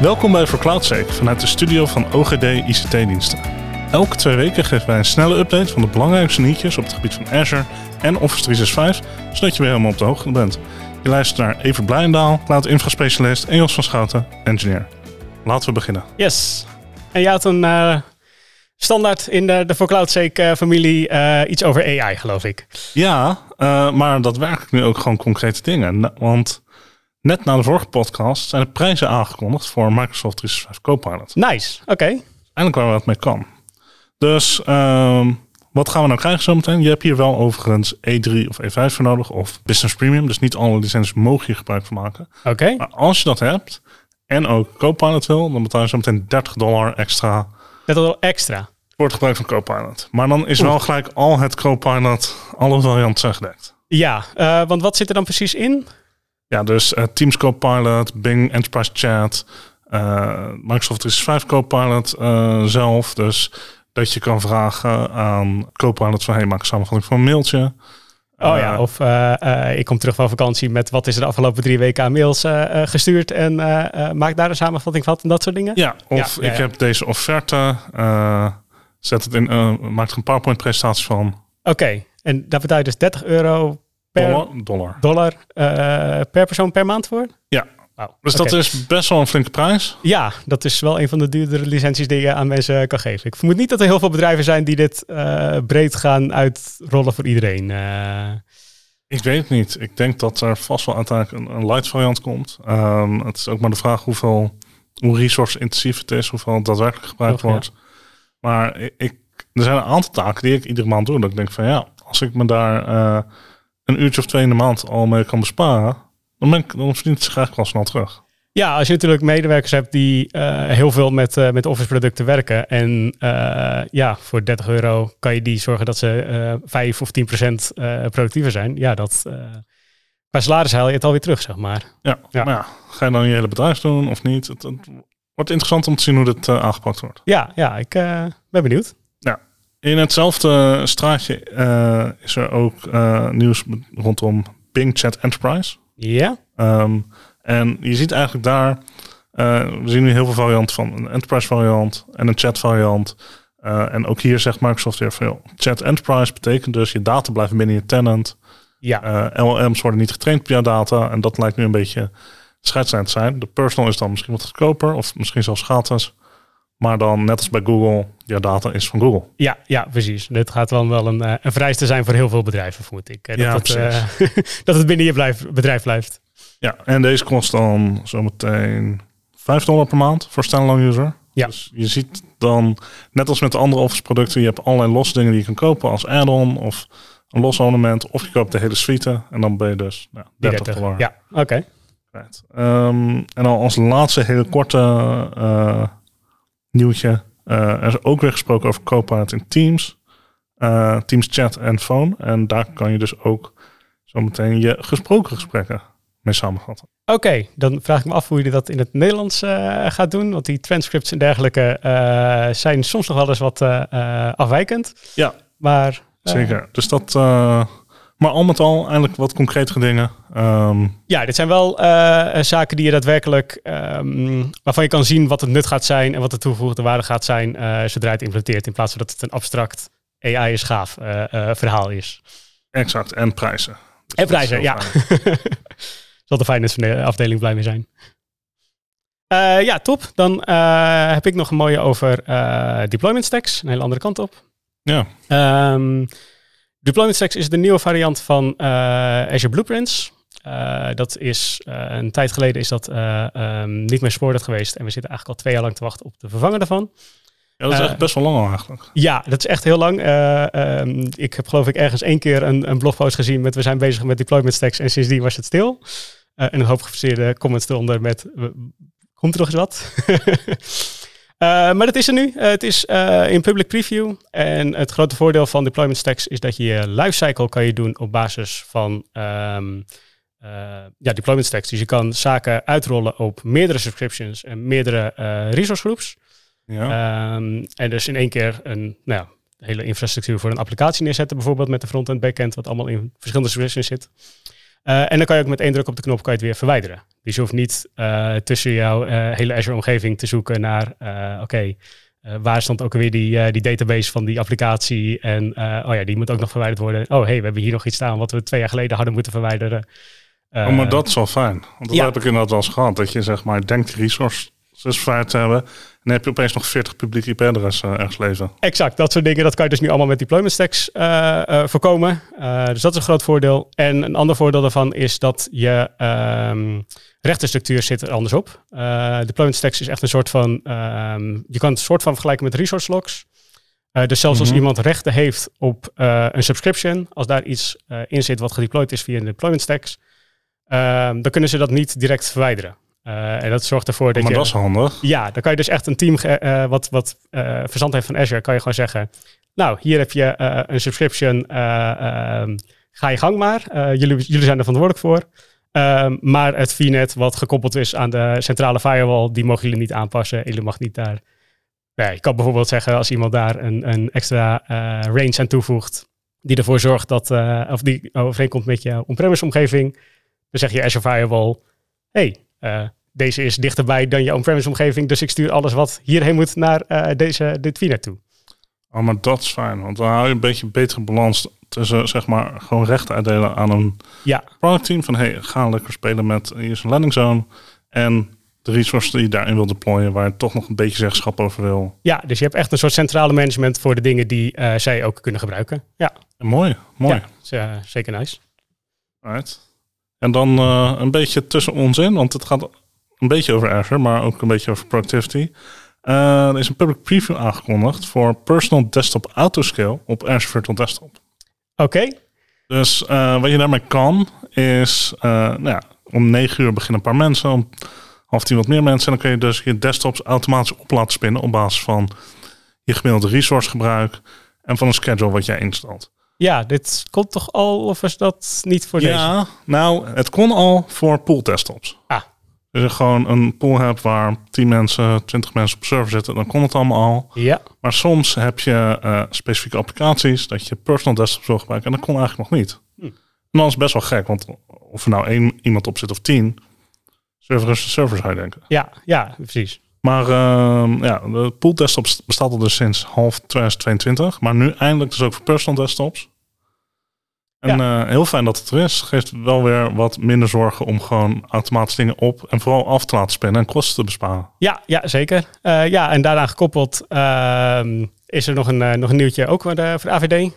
Welkom bij For CloudSec vanuit de studio van OGD ICT-diensten. Elke twee weken geven wij een snelle update van de belangrijkste nieuwtjes op het gebied van Azure en Office 365, zodat je weer helemaal op de hoogte bent. Je luistert naar Evert Blijendaal, Cloud Infra Specialist en Jos van Schouten, engineer. Laten we beginnen. Yes. En je had een uh, standaard in de, de For CloudSec familie uh, iets over AI, geloof ik. Ja, uh, maar daadwerkelijk nu ook gewoon concrete dingen. Want net na de vorige podcast zijn de prijzen aangekondigd voor Microsoft 365 Copilot. Nice, oké. Okay. Eindelijk waar wat mee kan. Dus uh, wat gaan we nou krijgen zometeen? Je hebt hier wel overigens E3 of E5 voor nodig of Business Premium. Dus niet alle licenties mogen je gebruik van maken. Oké. Okay. Maar als je dat hebt en ook Copilot wil, dan betaal je zometeen 30 dollar extra. 30 dollar extra? Voor het gebruik van Copilot. Maar dan is Oeh. wel gelijk al het Copilot, alle varianten zijn gedekt. Ja, uh, want wat zit er dan precies in? Ja, dus uh, Teams Copilot, Bing Enterprise Chat, uh, Microsoft 365 Copilot zelf. Dus dat je kan vragen aan Copilot van... hey, maak een samenvatting van een mailtje. Oh ja, of uh, uh, ik kom terug van vakantie met wat is er de afgelopen drie weken aan mails uh, gestuurd en maak daar een samenvatting van en dat soort dingen. Ja, of ja, ik ja, heb deze offerte, zet het in, maak er een PowerPoint presentatie van. Oké, okay. en daar betaal je dus 30 euro per dollar, dollar. dollar per persoon per maand voor? Ja, Wow. Dus okay. dat is best wel een flinke prijs. Ja, dat is wel een van de duurdere licenties die je aan mensen kan geven. Ik vermoed niet dat er heel veel bedrijven zijn die dit uh, breed gaan uitrollen voor iedereen. Uh... Ik weet het niet. Ik denk dat er vast wel uiteindelijk een, een light variant komt. Um, het is ook maar de vraag hoeveel, hoe resource intensief het is, hoeveel daadwerkelijk gebruikt Toch, wordt. Ja. Maar ik, er zijn een aantal taken die ik iedere maand doe. Dat ik denk van ja, als ik me daar een uurtje of twee in de maand al mee kan besparen dan, ben ik, dan verdient het zich eigenlijk wel snel terug. Ja, als je natuurlijk medewerkers hebt die uh, heel veel met, uh, met Office producten werken. En uh, ja, voor 30 euro kan je die zorgen dat ze 5 of 10 procent productiever zijn. Ja, dat qua salaris haal je het alweer terug, zeg maar. Ja, ja. maar ja, ga je dan je hele bedrijf doen of niet? Het, het wordt interessant om te zien hoe dit aangepakt wordt. Ja, ja ik ben benieuwd. In hetzelfde straatje is er ook nieuws rondom Bing Chat Enterprise. Ja. Um, en je ziet eigenlijk daar, uh, we zien nu heel veel varianten van. Een enterprise variant en een chat variant. En ook hier zegt Microsoft weer veel. Chat enterprise betekent dus je data blijven binnen je tenant. Ja. LLM's worden niet getraind op jouw data. En dat lijkt nu een beetje scheidslijn te zijn. De personal is dan misschien wat goedkoper of misschien zelfs gratis. Maar dan, net als bij Google, je data is van Google. Ja, ja precies. Dit gaat dan wel een, een vereiste zijn voor heel veel bedrijven, vermoed ik. Dat, ja, het, uh, dat het binnen je blijf, bedrijf blijft. Ja, en deze kost dan zometeen 5 dollar per maand voor standalone user. Ja. Dus je ziet dan, net als met de andere Office producten, je hebt allerlei losse dingen die je kan kopen als add-on of een los abonnement. Of je koopt de hele suite en dan ben je dus nou, 30, 30 dollar. Ja, oké. Okay. Um, en dan als laatste hele korte... Uh, nieuwtje. Uh, er is ook weer gesproken over Copilot in Teams. Uh, Teams chat en phone. En daar kan je dus ook zometeen je gesproken gesprekken mee samenvatten. Oké, okay, dan vraag ik me af hoe je dat in het Nederlands uh, gaat doen. Want die transcripts en dergelijke zijn soms nog wel eens wat afwijkend. Ja, maar, zeker. Dus dat... Maar al met al eigenlijk wat concretere dingen. Um, ja, dit zijn wel uh, zaken die je daadwerkelijk, um, waarvan je kan zien wat het nut gaat zijn en wat de toegevoegde waarde gaat zijn uh, zodra je het implementeert. In plaats van dat het een abstract AI is gaaf uh, verhaal is. Exact, en prijzen. Dus en prijzen, ja. Zal de finance van de afdeling blij mee zijn. ja, top. Dan heb ik nog een mooie over deployment stacks. Een hele andere kant op. Ja. Um, Deployment Stacks is de nieuwe variant van uh, Azure Blueprints. Uh, dat is uh, een tijd geleden is dat um, niet meer supported geweest. En we zitten eigenlijk al twee jaar lang te wachten op de vervanger daarvan. Ja, dat is echt best wel lang eigenlijk. Ja, dat is echt heel lang. Um, ik heb geloof ik ergens één keer een, een, blogpost gezien met we zijn bezig met deployment stacks en sindsdien was het stil. en een hoop gefrustreerde comments eronder met komt er nog eens wat? Uh, maar dat is er nu. Uh, het is uh, in public preview. En het grote voordeel van deployment stacks is dat je je lifecycle kan je doen op basis van um, ja, deployment stacks. Dus je kan zaken uitrollen op meerdere subscriptions en meerdere resource groups. Ja. Um, en dus in één keer een nou ja, hele infrastructuur voor een applicatie neerzetten, bijvoorbeeld met de front-end, backend, wat allemaal in verschillende subscriptions zit. en dan kan je ook met één druk op de knop kan je het weer verwijderen. Dus je hoeft niet tussen jouw hele Azure-omgeving te zoeken naar, oké, waar stond ook alweer die, die database van die applicatie? En oh ja, die moet ook nog verwijderd worden. Oh hey, we hebben hier nog iets staan wat we twee jaar geleden hadden moeten verwijderen. oh, maar dat is wel fijn. Want dat heb ik inderdaad wel eens gehad. Dat je zeg maar denkt resources te hebben dan heb je opeens nog 40 publieke IP-adressen uh, ergens leven. Exact, dat soort dingen. Dat kan je dus nu allemaal met deployment stacks uh, uh, voorkomen. dus dat is een groot voordeel. En een ander voordeel daarvan is dat je um, rechtenstructuur zit er anders op. deployment stacks is echt een soort van... Um, je kan het soort van vergelijken met resource logs. dus zelfs als mhm. iemand rechten heeft op een subscription, als daar iets in zit wat gedeployed is via de deployment stacks, um, dan kunnen ze dat niet direct verwijderen. Uh, en dat zorgt ervoor dat maar je... Maar dat is handig. Ja, dan kan je dus echt een team uh, wat, wat uh, verzand heeft van Azure, kan je gewoon zeggen... Nou, hier heb je een subscription, ehm, ga je gang maar. jullie, jullie zijn er verantwoordelijk voor. Ehm, maar het VNet wat gekoppeld is aan de centrale firewall, die mogen jullie niet aanpassen. Jullie mag niet daar... Je kan bijvoorbeeld zeggen als iemand daar een, een extra range aan toevoegt, die ervoor zorgt dat, of die overeenkomt met je on-premise omgeving, dan zeg je Azure Firewall, hey, deze is dichterbij dan je on-premise omgeving. Dus ik stuur alles wat hierheen moet naar uh, deze, dit VNet toe. Oh, maar dat is fijn. Want dan hou je een beetje een betere balans tussen, zeg maar, gewoon rechten uitdelen aan een ja. team Van, hey, ga lekker spelen met, hier is een landing zone. En de resources die je daarin wil deployen, waar je toch nog een beetje zeggenschap over wil. Ja, dus je hebt echt een soort centrale management voor de dingen die uh, zij ook kunnen gebruiken. Ja. mooi, mooi. Ja, is, uh, zeker nice. Right. En dan uh, een beetje tussen ons in, want het gaat een beetje over Azure, maar ook een beetje over productivity. Uh, er is een public preview aangekondigd voor Personal Desktop Autoscale op Azure Virtual Desktop. Oké. Dus uh, wat je daarmee kan, is nou ja, om 9 uur beginnen een paar mensen, om half tien wat meer mensen. En dan kun je dus je desktops automatisch op laten spinnen op basis van je gemiddelde resourcegebruik en van een schedule wat jij instelt. Ja, dit komt toch al, of is dat niet voor ja, deze? Ja, nou, het kon al voor pool desktops. Ah, als je gewoon een pool hebt waar 10 mensen, 20 mensen op server zitten, dan kon het allemaal al. Ja. Maar soms heb je uh, specifieke applicaties dat je personal desktop wil gebruiken en dat kon eigenlijk nog niet. Hm. En dan is het best wel gek, want of er nou één iemand op zit of tien, server is de server zou je denken. Ja, ja, precies. Maar uh, ja, de pool desktop bestaat al dus sinds half 2022, maar nu eindelijk dus ook voor personal desktops. En ja. uh, heel fijn dat het er is. Geeft wel weer wat minder zorgen om gewoon automatisch dingen op en vooral af te laten spinnen en kosten te besparen. Ja, ja zeker. Uh, ja, en daaraan gekoppeld uh, is er nog een, uh, nog een nieuwtje ook voor de, voor de AVD.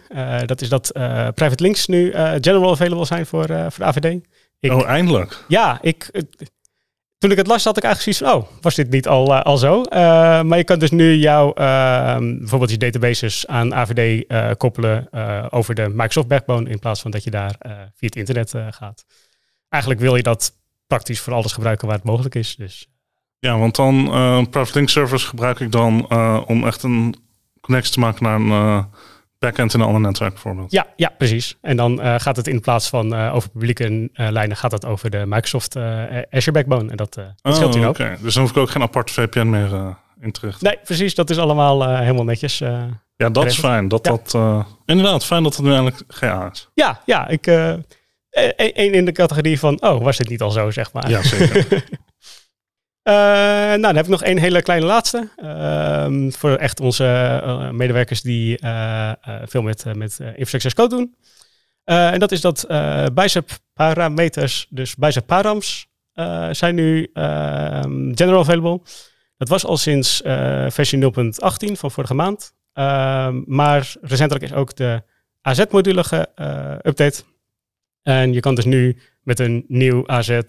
dat is dat private links nu general available zijn voor, voor de AVD. Ik, oh, eindelijk. Ja, ik, toen ik het las, had ik eigenlijk zoiets van, oh, was dit niet al, uh, al zo? Uh, maar je kan dus nu jouw, uh, bijvoorbeeld je databases aan AVD eh, koppelen over de Microsoft Backbone, in plaats van dat je daar via het internet gaat. Eigenlijk wil je dat praktisch voor alles gebruiken waar het mogelijk is. Dus. Ja, want dan, private link service gebruik ik dan om echt een connectie te maken naar een backend in een ander netwerk bijvoorbeeld. Ja, ja precies. En dan uh, gaat het in plaats van uh, over publieke uh, lijnen, gaat het over de Microsoft Azure Backbone. En dat, dat oh, scheelt u ook. Dus dan hoef ik ook geen aparte VPN meer in te richten. Nee, precies. Dat is allemaal helemaal netjes. ja, dat is fijn. Dat, ja. dat, inderdaad, fijn dat het nu eigenlijk GA is. Ja, ja. Ik, één in de categorie van, oh, was dit niet al zo, zeg maar. Ja, zeker. Uh, nou, dan heb ik nog één hele kleine laatste. Uh, voor echt onze uh, medewerkers die eh, veel met, met infrastructure code doen. en dat is dat bicep parameters, dus bicep params, zijn nu ehm, general available. Dat was al sinds versie 0.18 van vorige maand. Ehm, maar recentelijk is ook de AZ-module geüpdate. en je kan dus nu met een nieuw AZ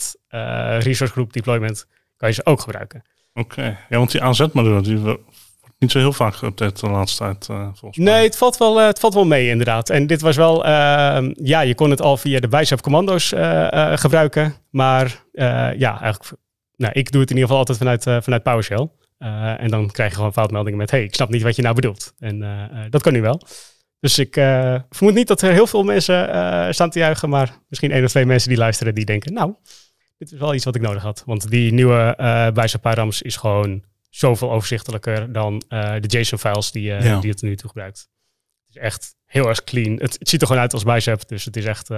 resource group deployment kan je ze ook gebruiken. Oké, ja, want die AZ-module, die wordt niet zo heel vaak geüpdate de laatste tijd, uh, volgens mij. Nee, het valt, wel, uh, het valt wel mee inderdaad. En dit was wel, uh, ja, je kon het al via de bicep commando's eh, gebruiken. Maar ja, eigenlijk, nou, ik doe het in ieder geval altijd vanuit, vanuit PowerShell. en dan krijg je gewoon foutmeldingen met, hey, ik snap niet wat je nou bedoelt. En dat kan nu wel. Dus ik vermoed niet dat er heel veel mensen staan te juichen, maar misschien één of twee mensen die luisteren die denken, nou, dit is wel iets wat ik nodig had. Want die nieuwe uh, Bicep Params is gewoon zoveel overzichtelijker dan uh, de JSON-files die, uh, ja. die het nu toe gebruikt. Het is echt heel erg clean. Het, het, ziet er gewoon uit als Bicep, dus het is echt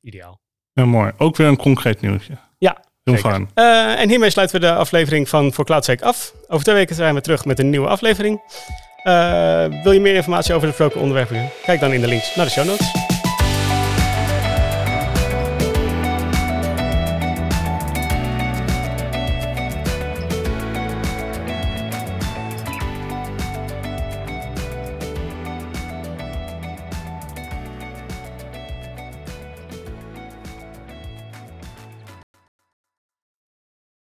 ideaal. Ja, mooi. Ook weer een concreet nieuwtje. Ja. Heel fijn. Eh, en hiermee sluiten we de aflevering van Voor Cloudsec af. Over twee weken zijn we terug met een nieuwe aflevering. Eh, wil je meer informatie over de besproken onderwerpen? Kijk dan in de links naar de show notes.